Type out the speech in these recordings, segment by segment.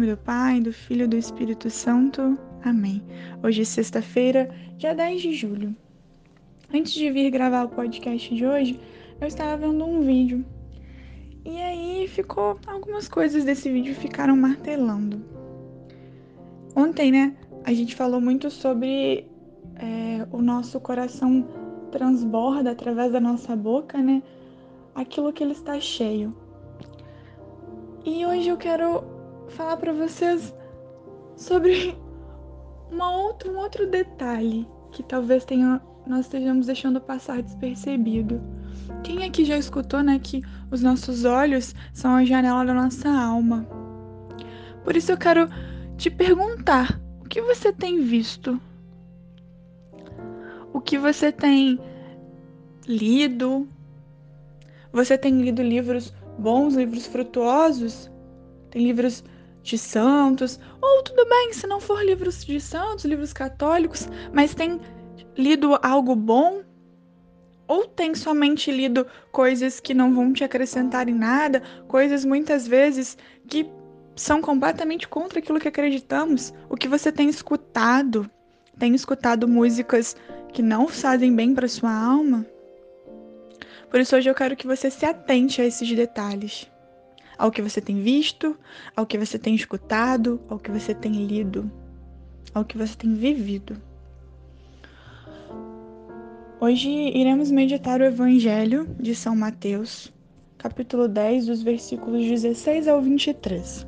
nome do Pai, do Filho e do Espírito Santo. Amém. Hoje é sexta-feira, dia 10 de julho. Antes de vir gravar o podcast de hoje, eu estava vendo um vídeo. E aí ficou. Algumas coisas desse vídeo ficaram martelando. Ontem, né, a gente falou muito sobre é, o nosso coração transborda através da nossa boca, né? Aquilo que ele está cheio. E hoje eu quero falar para vocês sobre uma outro, um outro detalhe que talvez tenha, nós estejamos deixando passar despercebido. Quem aqui já escutou, né, que os nossos olhos são a janela da nossa alma? Por isso eu quero te perguntar: o que você tem visto? O que você tem lido? Você tem lido livros bons livros frutuosos, tem livros de santos, ou tudo bem, se não for livros de santos, livros católicos, mas tem lido algo bom? Ou tem somente lido coisas que não vão te acrescentar em nada, coisas muitas vezes que são completamente contra aquilo que acreditamos? O que você tem escutado? Tem escutado músicas que não fazem bem para sua alma? Por isso, hoje eu quero que você se atente a esses detalhes. Ao que você tem visto, ao que você tem escutado, ao que você tem lido, ao que você tem vivido. Hoje iremos meditar o Evangelho de São Mateus, capítulo 10, dos versículos 16 ao 23.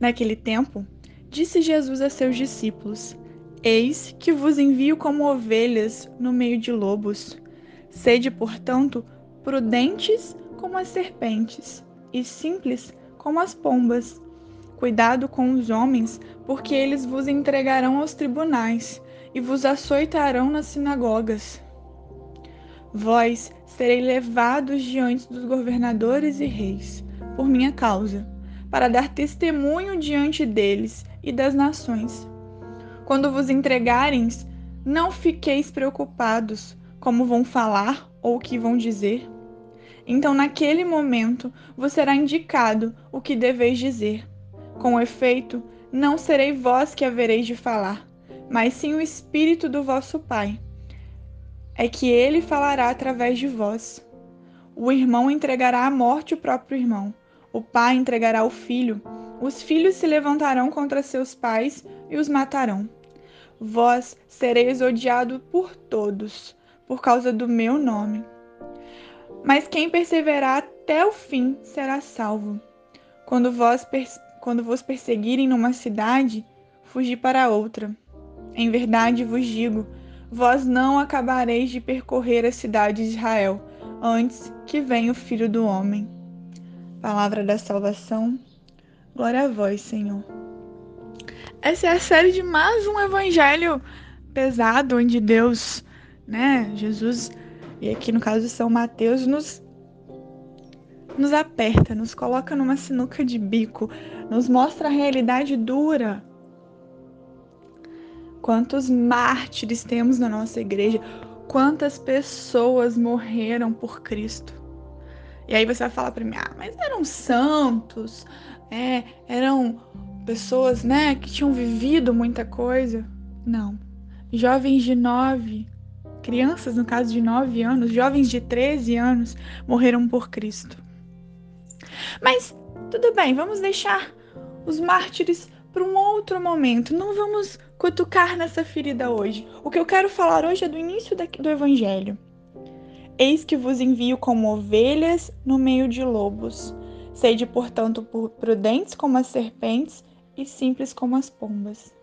Naquele tempo, disse Jesus a seus discípulos: Eis que vos envio como ovelhas no meio de lobos. Sede, portanto, prudentes como as serpentes e simples como as pombas. Cuidado com os homens, porque eles vos entregarão aos tribunais e vos açoitarão nas sinagogas. Vós sereis levados diante dos governadores e reis, por minha causa, para dar testemunho diante deles e das nações. Quando vos entregarem, não fiqueis preocupados como vão falar ou o que vão dizer. Então, naquele momento, vos será indicado o que deveis dizer. Com efeito, não serei vós que havereis de falar, mas sim o Espírito do vosso Pai. É que ele falará através de vós. O irmão entregará à morte o próprio irmão, o pai entregará o filho, os filhos se levantarão contra seus pais e os matarão. Vós sereis odiado por todos por causa do meu nome. Mas quem perseverar até o fim será salvo. Quando vós, quando vos perseguirem numa cidade, fugi para outra. Em verdade vos digo, vós não acabareis de percorrer a cidade de Israel, antes que venha o Filho do Homem. Palavra da salvação. Glória a vós, Senhor. Essa é a série de mais um evangelho pesado, onde Deus né? Jesus, e aqui no caso de São Mateus, nos, nos aperta, nos coloca numa sinuca de bico, nos mostra a realidade dura. Quantos mártires temos na nossa igreja, quantas pessoas morreram por Cristo. E aí você vai falar para mim, ah, mas eram santos, é, eram pessoas, né, que tinham vivido muita coisa. Não. Jovens de 9, crianças, no caso de 9 anos, jovens de 13 anos, morreram por Cristo. Mas tudo bem, vamos deixar os mártires para um outro momento. Não vamos cutucar nessa ferida hoje. O que eu quero falar hoje é do início do Evangelho. Eis que vos envio como ovelhas no meio de lobos. Sede, portanto, prudentes como as serpentes e simples como as pombas.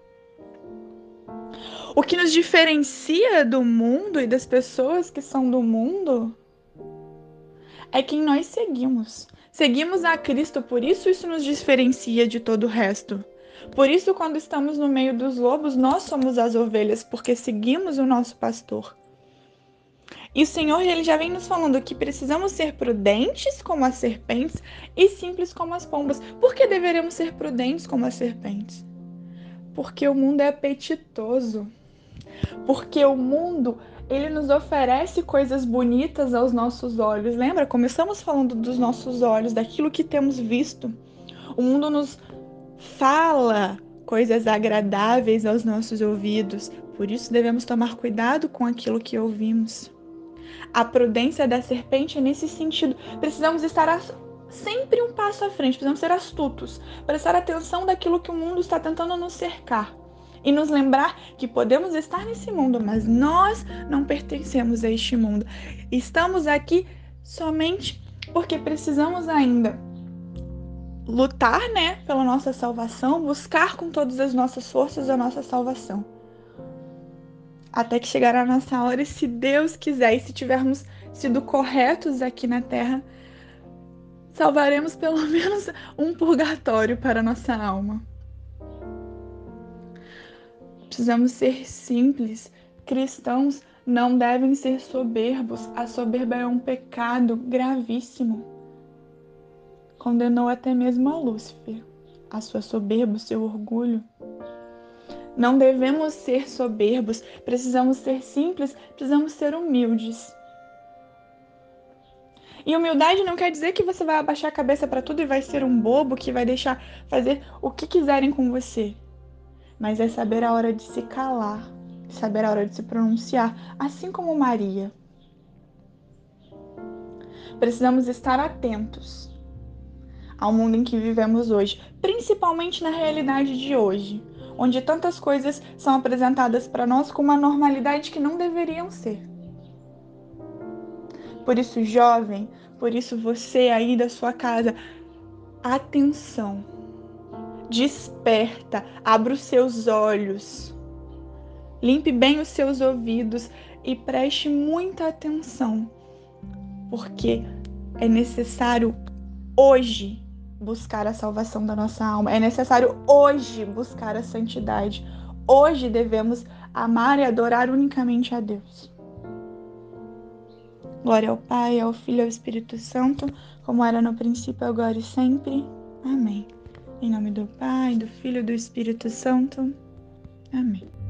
O que nos diferencia do mundo e das pessoas que são do mundo é quem nós seguimos. Seguimos a Cristo, por isso isso nos diferencia de todo o resto. Por isso, quando estamos no meio dos lobos, nós somos as ovelhas, porque seguimos o nosso pastor. E o Senhor ele já vem nos falando que precisamos ser prudentes como as serpentes e simples como as pombas. Por que deveremos ser prudentes como as serpentes? Porque o mundo é apetitoso. Porque o mundo, ele nos oferece coisas bonitas aos nossos olhos. Lembra? Começamos falando dos nossos olhos, daquilo que temos visto. O mundo nos fala coisas agradáveis aos nossos ouvidos, por isso devemos tomar cuidado com aquilo que ouvimos. A prudência da serpente é nesse sentido. Precisamos estar sempre um passo à frente, precisamos ser astutos, prestar atenção daquilo que o mundo está tentando nos cercar e nos lembrar que podemos estar nesse mundo, mas nós não pertencemos a este mundo. Estamos aqui somente porque precisamos ainda lutar, né, pela nossa salvação, buscar com todas as nossas forças a nossa salvação. Até que chegará a nossa hora, e se Deus quiser, e se tivermos sido corretos aqui na terra, salvaremos pelo menos um purgatório para nossa alma. Precisamos ser simples. Cristãos não devem ser soberbos. A soberba é um pecado gravíssimo. Condenou até mesmo a Lúcifer, a sua soberba, o seu orgulho. Não devemos ser soberbos, precisamos ser simples, precisamos ser humildes. E humildade não quer dizer que você vai abaixar a cabeça para tudo e vai ser um bobo que vai deixar fazer o que quiserem com você mas é saber a hora de se calar, saber a hora de se pronunciar, assim como Maria. Precisamos estar atentos ao mundo em que vivemos hoje, principalmente na realidade de hoje, onde tantas coisas são apresentadas para nós com uma normalidade que não deveriam ser. Por isso, jovem, por isso você aí da sua casa, atenção desperta, abra os seus olhos, limpe bem os seus ouvidos e preste muita atenção, porque é necessário hoje buscar a salvação da nossa alma, é necessário hoje buscar a santidade. Hoje devemos amar e adorar unicamente a Deus. Glória ao Pai, ao Filho e ao Espírito Santo, como era no princípio, agora e sempre. Amém. Em nome do Pai, do Filho e do Espírito Santo. Amém.